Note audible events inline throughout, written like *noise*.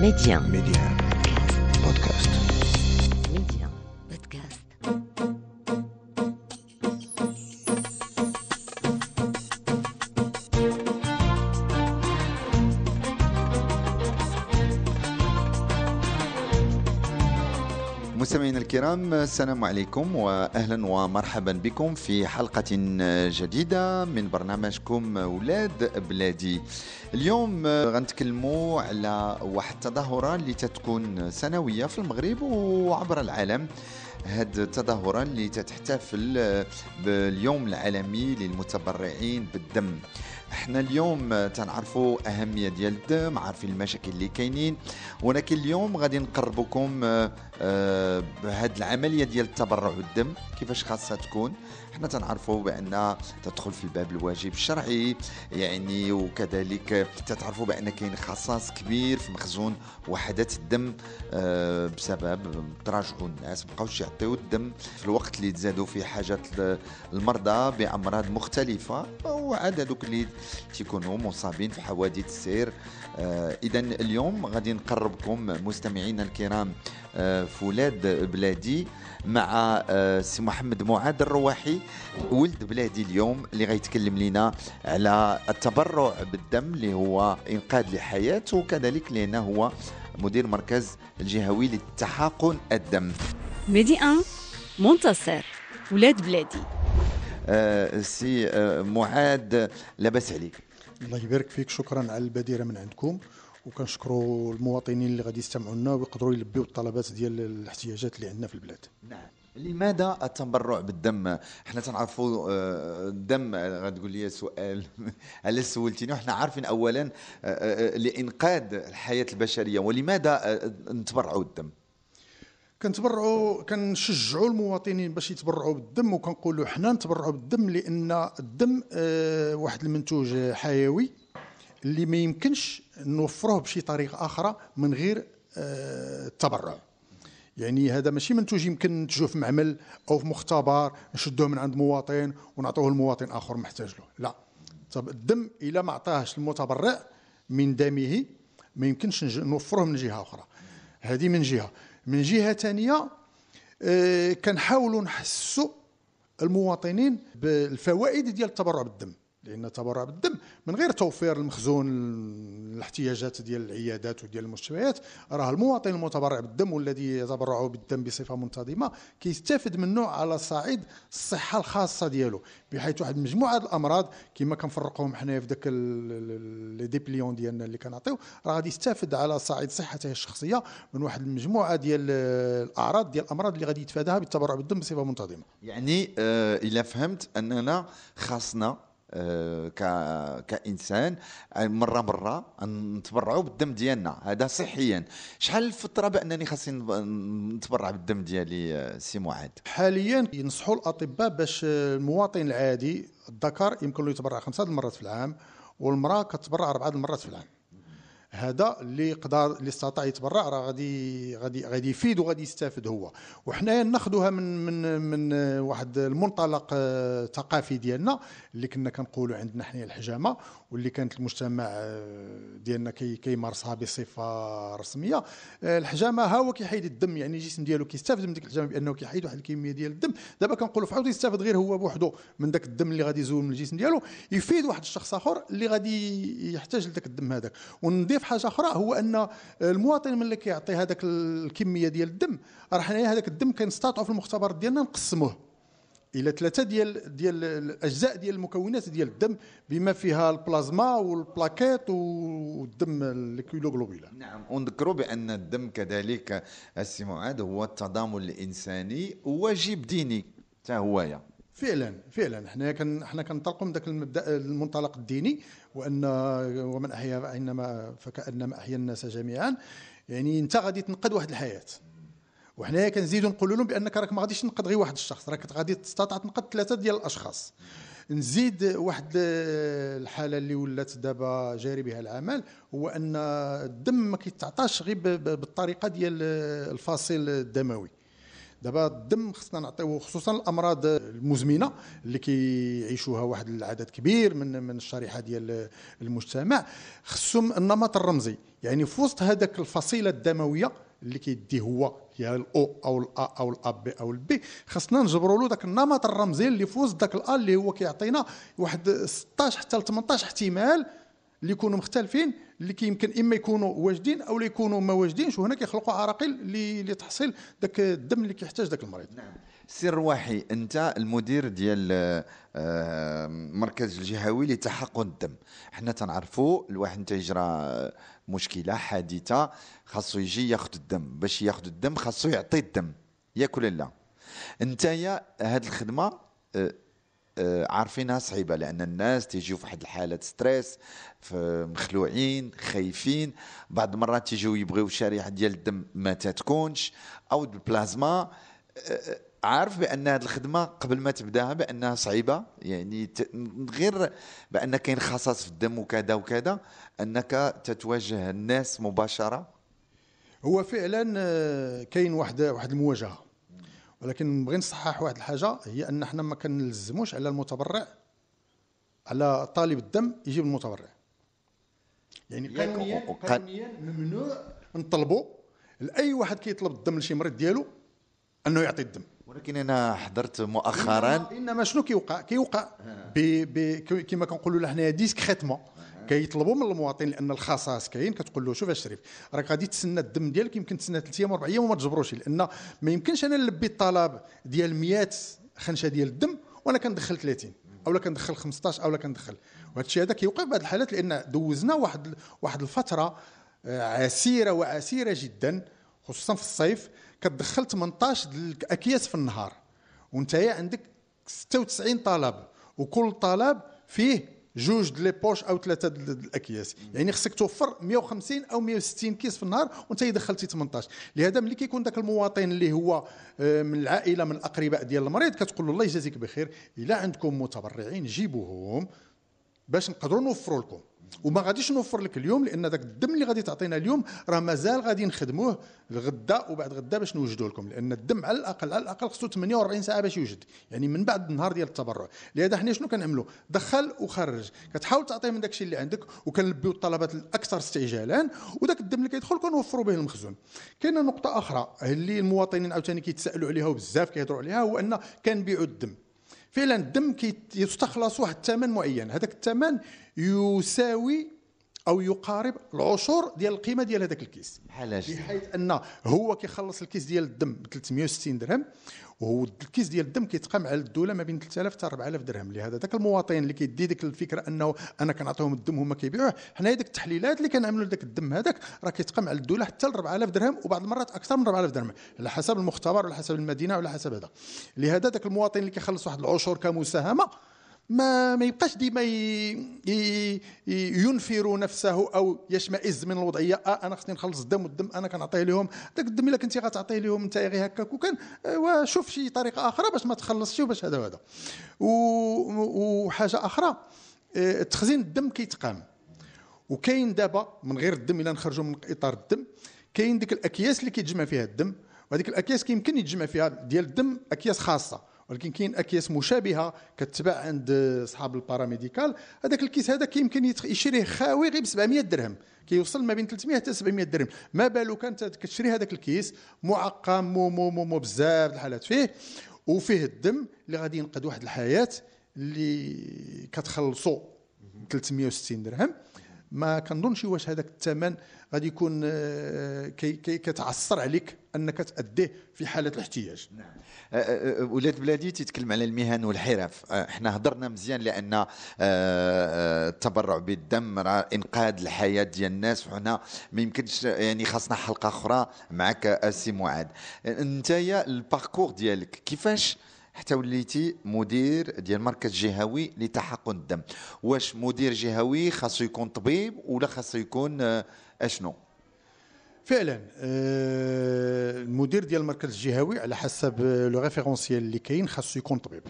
Média. Média. Podcast. الكرام السلام عليكم واهلا ومرحبا بكم في حلقة جديدة من برنامجكم أولاد بلادي. اليوم غنتكلموا على واحد التظاهرة اللي تتكون سنوية في المغرب وعبر العالم. هاد التظاهرة اللي تتحتفل باليوم العالمي للمتبرعين بالدم. إحنا اليوم تنعرفوا أهمية ديال الدم عارفين المشاكل اللي كاينين. ولكن اليوم غادي نقربكم آه، بهاد العملية ديال التبرع بالدم كيفاش خاصها تكون. إحنا تنعرفوا بأن تدخل في الباب الواجب الشرعي يعني وكذلك تتعرفوا بأن كاين خصاص كبير في مخزون وحدات الدم آه، بسبب تراجعوا الناس مابقاوش يعطيو الدم في الوقت اللي تزادوا فيه حاجات المرضى بأمراض مختلفة وعاد هذوك اللي تيكونوا مصابين في حوادث السير. إذا اليوم غادي نقربكم مستمعينا الكرام آه، في ولاد بلادي مع آه، سي محمد معاذ الرواحي ولد بلادي اليوم اللي غيتكلم لنا على التبرع بالدم اللي هو إنقاذ لحياه وكذلك لأنه هو مدير مركز الجهوي لتحاقن الدم. ميدي 1 منتصر ولاد بلادي. آه، سي آه، معاذ لاباس عليك. الله يبارك فيك. شكرا على المبادرة من عندكم. وكنشكروا المواطنين اللي غادي يستمعوا لنا ويقدروا يلبيو الطلبات ديال الاحتياجات اللي عندنا في البلاد. نعم. لماذا التبرع بالدم؟ إحنا تنعرفوا آه، الدم آه، غتقول لي سؤال. *laughs* على سولتيني؟ وحنا عارفين اولا آه، آه، لإنقاذ الحياة البشرية. ولماذا آه، نتبرعوا بالدم؟ كنتبرعوا كنشجعوا المواطنين باش يتبرعوا بالدم وكنقولوا حنا نتبرعوا بالدم لأن الدم آه، واحد المنتوج حيوي اللي ما يمكنش نوفروه بشي طريقة أخرى من غير آه، التبرع. يعني هذا ماشي منتوج يمكن ننتجوه في معمل أو في مختبر نشدوه من عند مواطن ونعطوه لمواطن آخر محتاج له. لا. طب الدم إلا ما عطاهش المتبرع من دمه ما يمكنش نوفروه من جهة أخرى. هذه من جهة. من جهة ثانية آه، كنحاولوا نحسوا المواطنين بالفوائد ديال التبرع بالدم. لأن التبرع بالدم من غير توفير المخزون الاحتياجات ديال العيادات وديال المستشفيات راه المواطن المتبرع بالدم والذي يتبرع بالدم بصفة منتظمة كيستافد منه على صعيد الصحة الخاصة ديالو بحيث واحد مجموعة الأمراض كما كنفرقوهم حنايا في داك لي ديبليون ديالنا اللي كنعطيو راه غادي يستافد على صعيد صحته الشخصية من واحد المجموعة ديال الأعراض ديال الأمراض اللي غادي يتفاداها بالتبرع بالدم بصفة منتظمة. يعني آه، إلا فهمت أننا خاصنا كإنسان. آه، مرة مرة نتبرعوا بالدم ديالنا. هذا صحيا. شحال الفترة بانني خاصني نتبرع بالدم ديالي آه، سي معاذ؟ حاليا ينصحوا الأطباء باش المواطن العادي الذكر يمكن له يتبرع خمسة المرات في العام والمرأة كتبرع أربعة المرات في العام. هذا اللي قدر اللي استطاع يتبرع راه غادي غادي غادي يفيد وغادي يستافد هو. وحنايا ناخذوها من من من واحد المنطلق آه، ثقافي ديالنا اللي كنا كنقولوا عندنا حنايا الحجامة واللي كانت المجتمع آه، ديالنا كي كيمارسها بصفة رسمية. آه، الحجامة ها هو كيحيد الدم يعني الجسم ديالو كيستافد من ديك الحجامة بأنه كيحيد واحد الكمية ديال الدم. دابا كنقولوا فعاود يستافد غير هو بوحده من داك الدم اللي غادي يزول من الجسم ديالو. يفيد واحد الشخص آخر اللي غادي يحتاج لذاك الدم هذاك. ونضيف حاجة أخرى هو أن المواطن ملي كيعطي هذاك الكمية ديال الدم راه حنايا هذاك الدم كنستطيعوا في المختبر ديالنا نقسموه إلى ثلاثة ديال ديال الأجزاء ديال المكونات ديال الدم بما فيها البلازما وال plaquettes والدم ال culot globulaire نعم ونذكروا بأن الدم كذلك السي معاذ هو التضامن الإنساني وواجب ديني حتى هويا فعلا فعلا. حنا كن حنا كنطلقوا من ذاك المبدأ المنطلق الديني وأن ومن أحيا فانما فكأنما أحيا الناس جميعا. يعني أنت غادي تنقذ واحد الحياة. وحنايا كنزيدوا نقولوا لهم بأنك راك ما غاديش تنقذ غير واحد الشخص. راك غادي تستطيع تنقذ ثلاثة ديال الأشخاص. نزيد واحد الحالة اللي ولات دابا جاري بها العمل هو أن الدم ما كيتعطاش غير بالطريقة ديال الفاصل الدموي. دابا الدم خصنا نعطيوه خصوصا الأمراض المزمنة اللي كيعيشوها واحد العدد كبير من من الشريحة ديال المجتمع. خصهم النمط الرمزي يعني في وسط هذاك الفصيلة الدموية اللي كيدي هو يا الأو أو الأ أو الأب أو البي خصنا نجبروا له ذاك النمط الرمزي اللي في وسط ذاك الأ اللي هو كيعطينا واحد 16 حتى ل 18 احتمال اللي يكونوا مختلفين اللي كيمكن إما يكونوا واجدين أو لا يكونوا ما واجدينش وهنا كيخلقوا عراقيل لتحصيل ذاك الدم اللي كيحتاج ذاك المريض. نعم. سي رواحي أنت المدير ديال المركز الجهوي لتحاقن الدم. حنا تنعرفوا الواحد انت يجرى مشكلة حادثة خاصو يجي ياخذ الدم. باش ياخذ الدم خاصو يعطي الدم. ياك ولا لا. أنت يا هاد الخدمة آه، آه، عارفينها صعيبه لأن الناس تيجيو في واحد الحالة stress مخلوعين خايفين بعض المرات تيجيو يبغيو شريحة ديال الدم ما تتكونش أو البلازما. آه، عارف بأن هذه الخدمة قبل ما تبداها بأنها صعيبة يعني غير بأن كاين خصاص في الدم وكذا وكذا أنك تتواجه الناس مباشرة. هو فعلا آه، كاين واحد واحد المواجهة. ولكن نبغي نصحح واحد الحاجة هي أن إحنا ما كنلزموش على المتبرع على طالب الدم يجيب المتبرع. يعني قانونيا قانونيا ممنوع نطلبوا لأي واحد كيطلب الدم لشي مريض ديالو أنه يعطي الدم. ولكن أنا حضرت مؤخرا إنما, إنما شنو كيوقع؟ كيوقع كما كنقولوا حنايا discrètement كيطلبوا من المواطن لأن الخصاص كاين. كتقول له شوف الشريف راك غادي تسنى الدم ديالك يمكن تسنى ثلاث أيام أربع أيام وما تجبروش لأن ما يمكنش أنا نلبي الطلب ديال 100 خنشة ديال الدم وأنا كندخل 30 أو لا كندخل 15 أو لا كندخل. وهذا الشيء هذا كيوقع في بعض الحالات لأن دوزنا واحد واحد الفترة آه، عسيرة وعسيرة جدا خصوصا في الصيف. كتدخل 18 اكياس في النهار. وأنت عندك 96 طلب وكل طلب فيه جوج د لي بوش أو ثلاثة د الأكياس. يعني خصك توفر 150 أو 160 كيس في النهار وأنت دخلتي 18 لهذا ملي كيكون ذاك المواطن اللي هو آه، من العائلة من الأقرباء ديال المريض كتقول له الله يجازيك بخير إلا عندكم متبرعين جيبوهم باش نقدروا نوفروا لكم. وما غاديش نوفر لك اليوم لأن ذاك الدم اللي غادي تعطينا اليوم راه مازال غادي نخدموه الغدا وبعد غدا باش نوجدوه لكم لأن الدم على الأقل على الأقل خصو 48 ساعة باش يوجد يعني من بعد النهار ديال التبرع. لهذا حنا شنو كنعملوا؟ دخل وخرج كتحاول تعطيه من داك الشيء اللي عندك وكنلبيو الطلبات الأكثر استعجالا وذاك الدم اللي كيدخل كنوفروا به المخزون. كاينة نقطة أخرى اللي المواطنين عاوتاني كيتسائلوا عليها وبزاف كيهضروا عليها هو أن كنبيعوا الدم. فعلا الدم كيستخلص واحد الثمن معين. هذاك الثمن يساوي أو يقارب العشر ديال القيمة ديال هذاك الكيس. بحالاش بحيث أن هو كيخلص الكيس ديال الدم ب 360 درهم وهو الكيس ديال الدم كيتقام على الدولة ما بين 3000 حتى 4000 درهم. لهذا ذاك المواطن اللي كيدي ديك الفكرة أنه أنا كنعطيهم الدم هما كيبيعوه حنا ديك التحليلات اللي كنعملوا لذاك الدم هذاك راه كيتقام على الدولة حتى ل 4000 درهم وبعض المرات أكثر من 4000 درهم على حسب المختبر وعلى حسب المدينة وعلى حسب هذا. لهذا ذاك المواطن اللي كيخلص واحد العشر كمساهمة ما ما يبقاش ديما ينفر نفسه أو يشمئز من الوضعية. آه أنا خصني نخلص الدم والدم أنا كنعطيه لهم. داك الدم إلا كنتي غتعطيه لهم انت غير هكاك. وكان آه، وشوف شي طريقة أخرى باش ما تخلصش وباش هذا وهذا. وحاجة أخرى آه، تخزين الدم كيتقام. وكاين دابا من غير الدم إلا نخرجوا من إطار الدم كاين ديك الأكياس اللي كيتجمع فيها الدم وهذيك الأكياس كيمكن يتجمع فيها ديال الدم أكياس خاصة. ولكن كاين أكياس مشابهة كتباع عند أصحاب ال paramédical. هذاك الكيس هذا كيمكن يشريه خاوي غير ب 700 درهم. كيوصل ما بين 300 حتى 700 درهم. ما بالو كانت كتشري هذاك الكيس معقم مو مو مو, مو بزاف الحالات. فيه وفيه الدم اللي غادي ينقذ واحد الحياة اللي كتخلصوا 360 درهم. ما كنظنش واش هذاك الثمن غادي يكون آه، كي كي كتعصر عليك أنك تأديه في حالة الاحتياج. نعم. أه، أه، ولاد بلادي تيتكلم على المهن والحرف. إحنا هضرنا مزيان لأن التبرع بالدم راه إنقاذ الحياة ديال الناس. وحنا ما يمكنش يعني خاصنا حلقة أخرى معك اسي معاد أنت ال parcours ديالك كيفاش حتى وليتي مدير ديال مركز جهوي لتحاقن الدم. واش مدير جهوي خاصو يكون طبيب ولا خاصو يكون أشنو؟ فعلا آه، المدير ديال المركز الجهوي على حسب le référentiel اللي كاين خاصو يكون طبيب.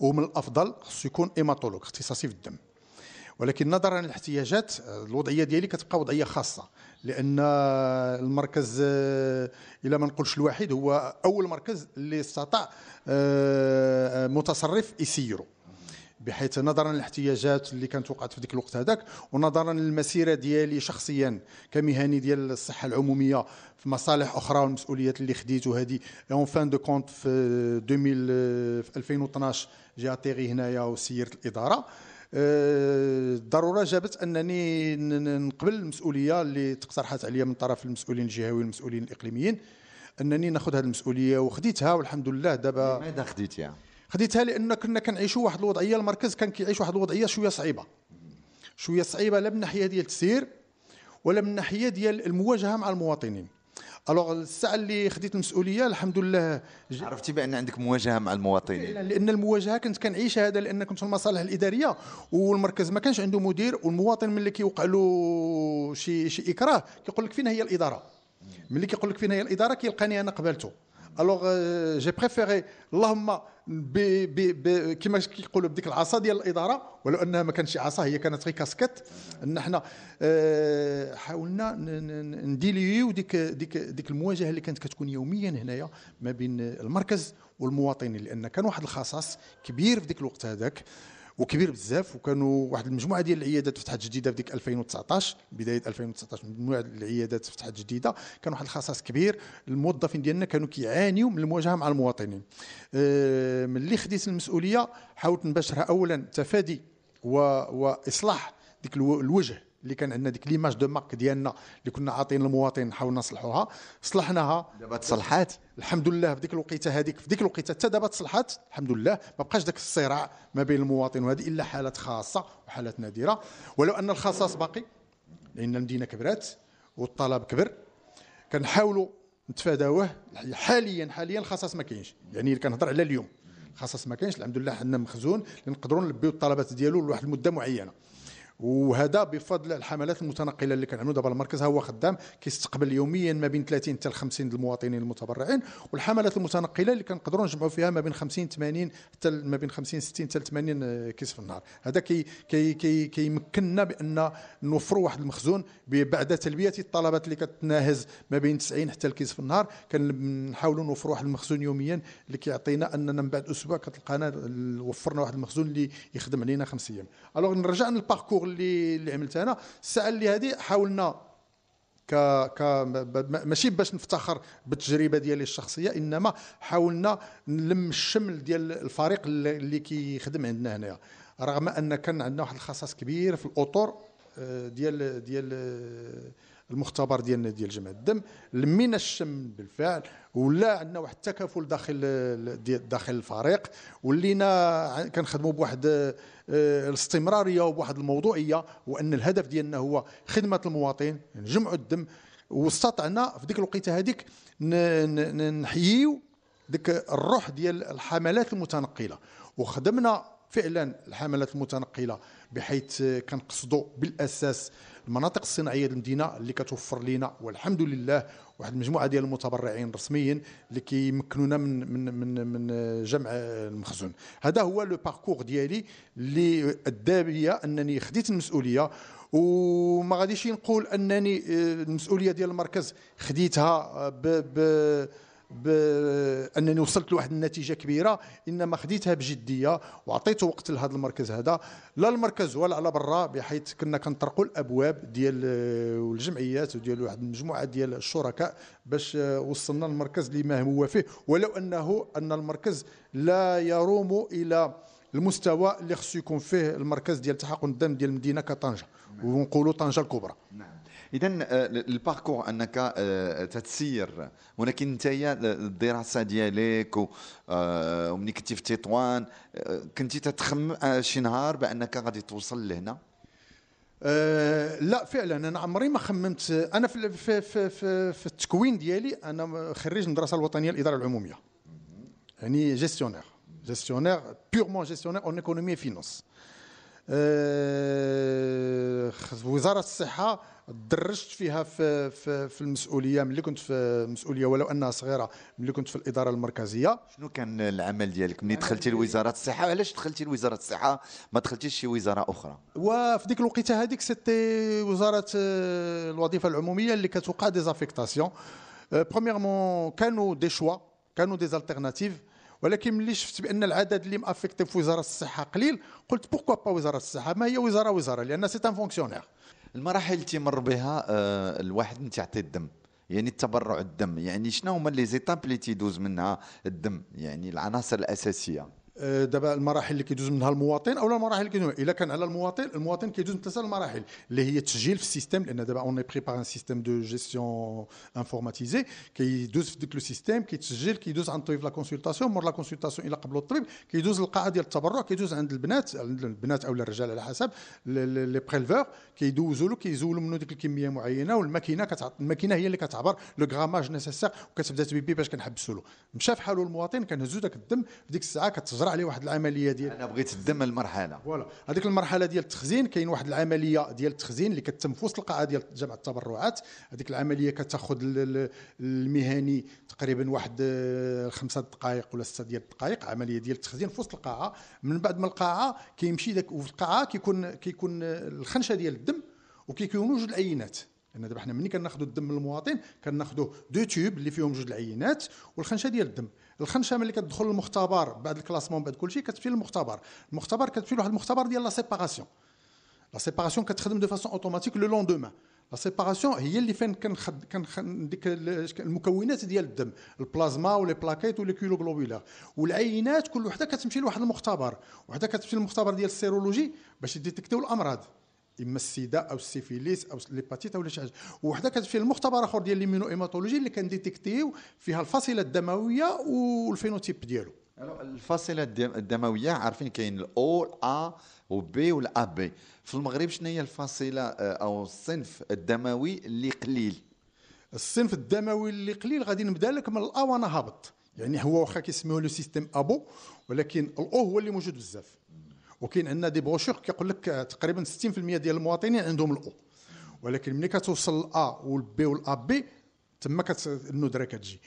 ومن الأفضل خاصو يكون hématologue اختصاصي في الدم. ولكن نظرا للاحتياجات آه، الوضعية ديالي كتبقى وضعية خاصة. لأن المركز آه، إلى ما نقولش الواحد هو أول مركز اللي استطاع آه، متصرف يسيرو بحيث نظرا للاحتياجات اللي كانت وقعت في ذيك الوقت هذاك ونظرا للمسيرة ديالي شخصيا كمهني ديال الصحة العمومية في مصالح أخرى والمسؤوليات اللي خديت وهذه en fin de compte في 2000 في 2012 j'ai atterri هنايا وسيرت الإدارة. الضروره جابت أنني نقبل المسؤولية اللي تقترحت عليا من طرف المسؤولين الجهويين والمسؤولين الإقليميين أنني ناخذ هذه المسؤولية وخديتها والحمد لله دابا. ماذا خديتيها؟ خديتها لأن كنا كنعيشوا واحد الوضعية المركز كان كيعيش واحد الوضعية شوية صعيبة. شوية صعيبة لا من ناحيه ديال التسيير ولا من ناحيه ديال المواجهة مع المواطنين. الوغ الساعة اللي خديت المسؤوليه الحمد لله عرفتي بأن عندك مواجهة مع المواطنين. لأن المواجهة كنت كنعيش هذا لأن كنت في المصالح الإدارية والمركز ما كانش عنده مدير والمواطن ملي كيوقع له شي شي إكراه كيقول لك فين هي الإدارة. ملي كيقول لك فين هي الإدارة كيلقاني أنا قبلته. alors j'ai préféré اللهم كما كيقولوا بديك العصا ديال الاداره ولو انها ما كانتش عصا هي كانت غير كاسكيت ان إحنا آه، حاولنا نديليو ديك ديك ديك المواجهه اللي كانت كتكون يوميا هنايا ما بين المركز والمواطنين لأن كان واحد الخصاص كبير في ديك الوقت هذاك وكبير بزاف وكانوا واحد المجموعة ديال العيادات فتحت جديدة في ديك 2019 بداية 2019 مجموعة العيادات فتحت جديدة. كان واحد الخصاص كبير الموظفين ديالنا كانوا كيعانيوا من المواجهة مع المواطنين. آه، ملي خديت المسؤولية حاولت نباشرها اولا تفادي وإصلاح ديك الوجه اللي كان عندنا ديك ليماج دو مارك ديالنا اللي كنا عاطين للمواطن حاولنا نصلحوها. صلحناها. دابا تصلحات. الحمد لله في ديك الوقيته هذيك في ديك الوقيته حتى دابا تصلحات. الحمد لله ما بقاش ذاك الصراع ما بين المواطن وهذه إلا حالات خاصة وحالات نادرة. ولو أن الخصاص باقي لأن المدينة كبرات والطلب كبر كنحاولوا نتفاداوه. حاليا حاليا الخصاص ما كاينش. يعني كنهضر على اليوم. الخصاص ما كاينش. الحمد لله عندنا مخزون نقدروا نلبيو الطلبات ديالو لواحد المدة معينة. وهذا بفضل الحملات المتنقلة اللي كنعملوا دابا المركز. هو خدام كيستقبل يوميا ما بين 30 حتى 50 المواطنين المتبرعين. والحملات المتنقلة اللي كنقدروا نجمعوا فيها ما بين 50 80 حتى ما بين 50 60 حتى 80 كيس في النهار. هذا كي كي كي كيمكننا بأن نوفروا واحد المخزون بعد تلبية الطلبات اللي كتناهز ما بين 90 حتى الكيس في النهار. كنحاولوا نوفروا واحد المخزون يوميا اللي كيعطينا أننا من بعد أسبوع كتلقانا وفرنا واحد المخزون اللي يخدم علينا خمس أيام. ألوغ نرجع للباركور اللي اللي عملتها أنا. الساعة اللي هذه حاولنا ك ك ماشي باش نفتخر بالتجربة ديالي الشخصية إنما حاولنا نلم الشمل ديال الفريق اللي كيخدم عندنا هنايا. رغم أن كان عندنا واحد الخصاص كبير في الأطر آه، ديال ديال المختبر ديالنا ديال جمع الدم لمينا الشم بالفعل ولا عندنا واحد التكافل داخل داخل الفريق ولينا كنخدموا بواحد آه، الاستمرارية وبواحد الموضوعية وأن الهدف ديالنا هو خدمة المواطن نجمعوا الدم واستطعنا في ديك الوقيتة هذيك نحييو ديك الروح ديال الحملات المتنقلة. وخدمنا فعلا الحملات المتنقلة بحيث كنقصدوا بالأساس المناطق الصناعية المدينة اللي كتوفر لنا والحمد لله واحد المجموعة ديال المتبرعين رسميين اللي كيمكنونا من من من من جمع المخزون. هذا هو لو باركور ديالي اللي أدى بيا أنني خديت المسؤولية وما غاديش نقول أنني آه، المسؤولية ديال المركز خديتها ب, ب بأنني وصلت لواحد النتيجة كبيرة إنما خديتها بجدية وعطيت وقت لهذا المركز هذا. لا المركز ولا على برا بحيث كنا كنطرقوا الأبواب ديال الجمعيات وديال واحد المجموعة ديال الشركاء باش وصلنا المركز لما هو فيه. ولو أنه أن المركز لا يروم إلى المستوى اللي خصو يكون فيه المركز ديال تحقن الدم ديال المدينة كطنجة ونقولوا طنجة الكبرى. نعم. اذا آه، الباركور أنك آه، تتسير. ولكن انت الدراسة ديالك آه، ومني كنتي في تطوان كنتي تتخم شي نهار بأنك غادي توصل لهنا؟ أه لا فعلا. أنا عمري ما خممت. أنا في في في, في, في التكوين ديالي أنا خريج المدرسة الوطنية للإدارة العمومية. يعني gestionnaire gestionnaire purement gestionnaire en économie finance وزارة الصحة درجت فيها في في, في المسؤولية ملي كنت في المسؤوليه ولو أنها صغيرة ملي كنت في الإدارة المركزية. شنو كان العمل ديالك ملي دخلتي لوزارة الصحة؟ علاش دخلتي لوزارة الصحة ما دخلتيش شي وزارة أخرى؟ وفي ديك الوقيتة هذيك c'était وزارة آه، الوظيفة العمومية اللي كتوقع des affectations premièrement كانوا des choix كانوا des alternatives ولكن ملي شفت بأن العدد اللي م affecté في وزارة الصحة قليل قلت pourquoi pas وزارة الصحة؟ ما هي وزارة وزارة؟ لأن c'est un fonctionnaire المراحل اللي تمر بها آه، الواحد من تعطي الدم. يعني التبرع الدم. يعني شنو هما les étapes اللي تيدوز منها الدم؟ يعني العناصر الأساسية. دابا المراحل اللي كيدوز منها المواطن أو المراحل اللي كيدوز إلا كان على المواطن المواطن كيدوز من ثلاثة المراحل اللي هي التسجيل في ال système لأن دابا on prépare un système de gestion informatisé كيدوز في ديك le système كيتسجل كيدوز عند الطبيب la consultation. مور la consultation إلى قبل الطبيب. كيدوز القاعه ديال التبرع كيدوز عند البنات عند البنات أو الرجال على حسب. les préleveurs كيدوزوا له كيزولوا منه ديك الكمية معينة والماكينة كتعط الماكينة هي اللي كتعبر le grammage nécessaire وكتبدا تبيبي باش كنحبسوا له. مشى في حاله المواطن كنهزوا داك الدم في ديك الساعة كتجرى عليه واحد العملية ديال أنا بغيت الدم المرحله فوالا. هذيك المرحلة ديال التخزين كاين واحد العملية ديال التخزين اللي كتتم في وسط القاعة ديال جمع التبرعات. هذيك العملية كتاخذ ال- ال- المهني تقريبا واحد آه، خمسة دقائق ولا ستة ديال الدقائق عملية ديال التخزين في وسط القاعة. من بعد ما القاعة كيمشي داك وفي القاعة كيكون كيكون الخنشة ديال الدم وكيكونوا جوج العينات. لأن دابا حنا ملي كناخذوا الدم من المواطن كناخذوا deux tubes اللي فيهم جوج العينات والخنشة ديال الدم. الخنشه ملي كتدخل للمختبر بعد ال classement بعد كل شيء كتمشي للمختبر المختبر كتمشي لواحد المختبر ديال la séparation la séparation كتخدم de façon automatique le lendemain la séparation هي اللي فين كنخد كنخ ديك ال- المكونات ديال الدم. البلازما و les plaquettes و les culots globulaires والعينات كل وحدة كتمشي لواحد المختبر. وحدة كتمشي للمختبر ديال ال sérologie باش يديتكتيو الأمراض. اما السيدا أو السيفيليس أو l'hépatite أو شي حاجة وحده كتمشي للمختبر آخر ديال l'immuno-hématologie اللي كنديتكتيو فيها الفصيلة الدموية وال phénotype ديالو. الدم- الدموية عارفين كاين ال O ال A و B وال AB في المغرب شنو هي الفاصله آه، أو الصنف الدموي اللي قليل؟ الصنف الدموي اللي قليل غادي نبدا لك من ال A وأنا هابط. يعني هو واخا كيسميوه le système ABO ولكن ال O هو اللي موجود بزاف. وكاين عندنا des brochures كيقول لك تقريبا 60% ديال المواطنين عندهم ال O ولكن ملي كتوصل ال A وال B وال AB تما الندرة كتجي.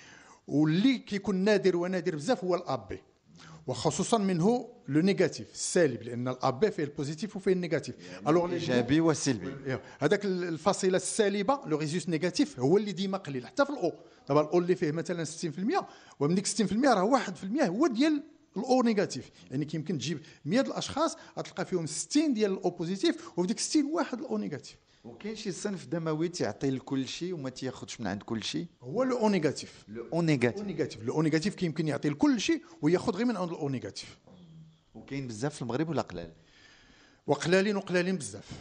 واللي كيكون نادر ونادر بزاف هو ال AB. وخصوصا منه le négatif السالب لأن ال AB فيه ال positif وفيه ال négatif alors لي إيجابي وسلبي. إيه. هذاك الفاصله السالبة le rhésus négatif هو اللي ديما قليل حتى في ال O دابا ال O اللي فيه مثلا 60% ومن ديك 60% راه 1% هو ديال ال O négatif. يعني كيمكن تجيب 100 الأشخاص غتلقى فيهم 60 ديال ال O positif وفي ديك 60 واحد ال O négatif. وكاين شي صنف دموي تيعطي لكل شيء وما تياخذش من عند كل شيء هو le O négatif. le O O négatif. négatif le O négatif كيمكن يعطي لكل شيء وياخذ غير من عند ال O négatif. وكاين بزاف في المغرب ولا قلال؟ وقلالين وقلالين بزاف.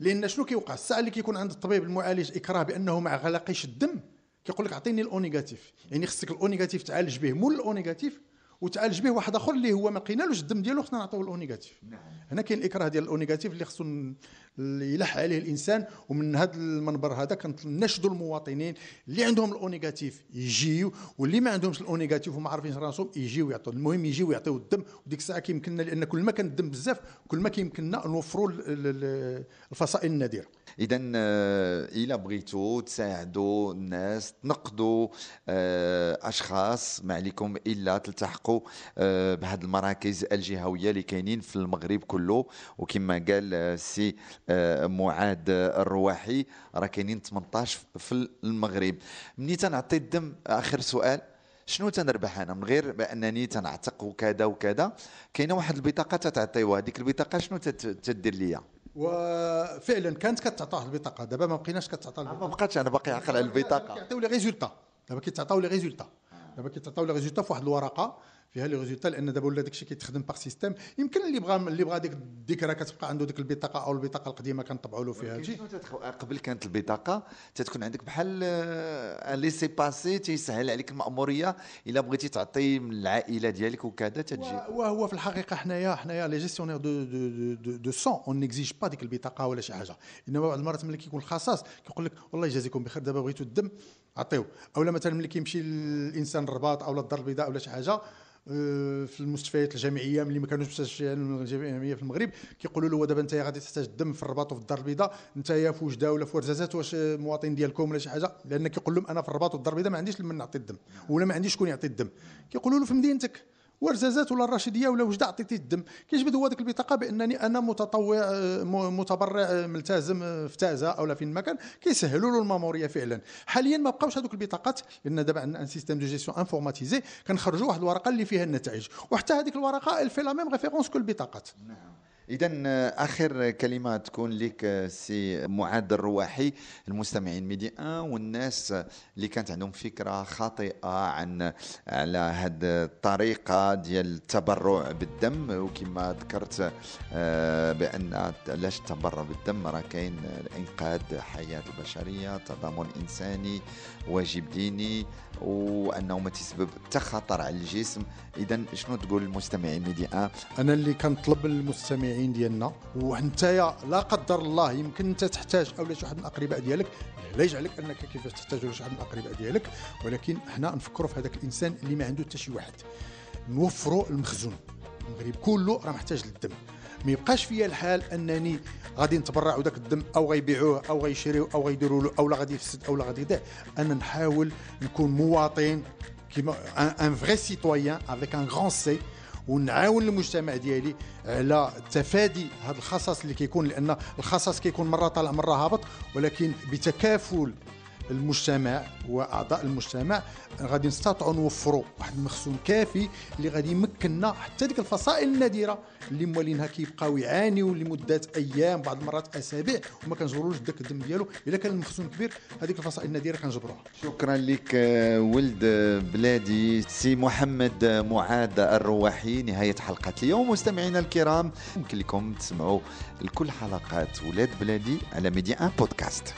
لأن شنو كيوقع؟ الساعة اللي كيكون عند الطبيب المعالج إكراه بأنه ما غلقيش الدم كيقول لك أعطيني ال O négatif. يعني خصك ال O négatif تعالج به. مول ال O négatif وتعالج به واحد آخر اللي هو ما لقينالوش الدم ديالو خصنا نعطيو ال O négatif هنا كاين الاكراه ديال ال O négatif اللي خصو يلح عليه الإنسان ومن هذا المنبر هذا كنشدوا المواطنين اللي عندهم ال O négatif يجيو واللي ما عندهمش ال O négatif وما عارفين راسهم يجيو يعطوا المهم يجيو يعطيو الدم. وديك الساعة كيمكننا لأن كل ما كان الدم بزاف كل ما كيمكننا نوفروا ال- ال- ال- الفصائل النادرة. اذا إلا بغيتوا تساعدوا الناس تنقذوا آه، أشخاص ما عليكم إلا تلتحقوا آه، بهذه المراكز الجهوية اللي كاينين في المغرب كله. وكما قال آه، السي آه، معاد الرواحي راه كاينين 18 في المغرب. مني تنعطي الدم آخر سؤال. شنو تنربح أنا؟ من غير بأنني تنعتق وكذا وكذا كاينة واحد البطاقة تتعطيوها هذيك البطاقة شنو تدير ليا؟ وفعلا كانت كتعطاه البطاقة دابا ما بقيناش كتعطى ما بقاتش أنا باقي عاقل على البطاقة. كيعطيو لي ريزولتا دابا كيتعطاو les résultats. دابا كيتعطاو les résultats في واحد الورقة. فيها les résultats لأن دابا ولا داكشي كيتخدم par système يمكن اللي بغى اللي بغى ديك الذكرى كتبقى عنده ديك البطاقة أو البطاقة القديمة كنطبعوا له فيها هادشي. قبل كانت البطاقة تتكون عندك بحال آه، laissez-passer تيسهل عليك المأمورية إلا بغيتي تعطي من العائلة ديالك وكذا تتجي وهو في الحقيقة حنايا حنايا les gestionnaires de de de du sang on n'exige pas ديك البطاقة ولا شي حاجة. إنما بعض المرات ملي كيكون الخصاص كيقول لك والله يجازيكم بخير دابا بغيتوا الدم عطيو. أولا مثلا ملي كيمشي الإنسان الرباط أو الدار البيضاء ولا شي حاجة آه، في المستشفيات الجامعية ملي ما كانوش مستشفيات الجامعية في المغرب كيقولوا له دابا انت غادي تحتاج الدم في الرباط وفي الدار البيضاء انت يا في وجده ولا في ورزازات واش مواطن ديالكم ولا شي حاجة لأن كيقول لهم أنا في الرباط والدار البيضاء ما عنديش لمن نعطي الدم ولا ما عنديش شكون يعطي الدم. كيقولوا له في مدينتك. ورزازات ولا الرشيدية ولا وجدة عطيتي الدم. كيجبد هو ديك البطاقة بأنني أنا متطوع متبرع ملتزم في تازة أو لا فين ما كان كيسهلوا له المامورية فعلا. حاليا ما بقاوش هذوك البطاقات لأن دابا عندنا un système de gestion informatisé كنخرجوا واحد الورقة اللي فيها النتائج. وحتى هذيك الورقة elle fait la même référence كل البطاقات اذا آخر كلمة تكون لك آه، سي معاذ الرواحي المستمعين ميدي ان والناس اللي كانت عندهم فكرة خاطئة عن على هذه الطريقة ديال التبرع بالدم. وكما ذكرت آه، بأن علاش التبرع بالدم؟ راه كاين انقاذ حياة البشرية تضامن إنساني واجب ديني وأنه ما تسبب حتى خطر على الجسم. اذا شنو تقول المستمعين ميدي ان أنا اللي كنطلب المستمعين ديالنا وانت لا قدر الله يمكن أنت تحتاج أو شي واحد من الأقرباء ديالك لا يجعلك أنك كيفاش تحتاج ولا شي واحد من الأقرباء ديالك ولكن حنا نفكروا في هذاك الإنسان اللي ما عنده حتى شي واحد. نوفروا المخزون. المغرب كله راه محتاج للدم. ما يبقاش فيا الحال أنني غادي نتبرعوا داك الدم أو غيبيعوه أو غيشريوه أو غيديروا له أو لا غادي يفسد أو لا غادي يضيع أنا نحاول نكون مواطن كيما un vrai citoyen avec un grand C ونعاون المجتمع ديالي على تفادي هذا الخصص اللي كيكون لأن الخصص كيكون مرة طالع مرة هابط ولكن بتكافل المجتمع وأعضاء المجتمع غادي نستطيعوا نوفروا واحد المخزون كافي اللي غادي يمكننا حتى ديك الفصائل النادرة اللي موالينها كيبقاو يعانيوا لمدة أيام بعض المرات أسابيع وما كنجبروش داك الدم ديالو. إلا كان المخزون كبير هذيك الفصائل النادرة كنجبروها. شكرا لك ولد بلادي سي محمد معاذ الرواحي نهاية حلقة اليوم. مستمعينا الكرام يمكن لكم تسمعوا لكل حلقات ولاد بلادي على ميديا إن بودكاست.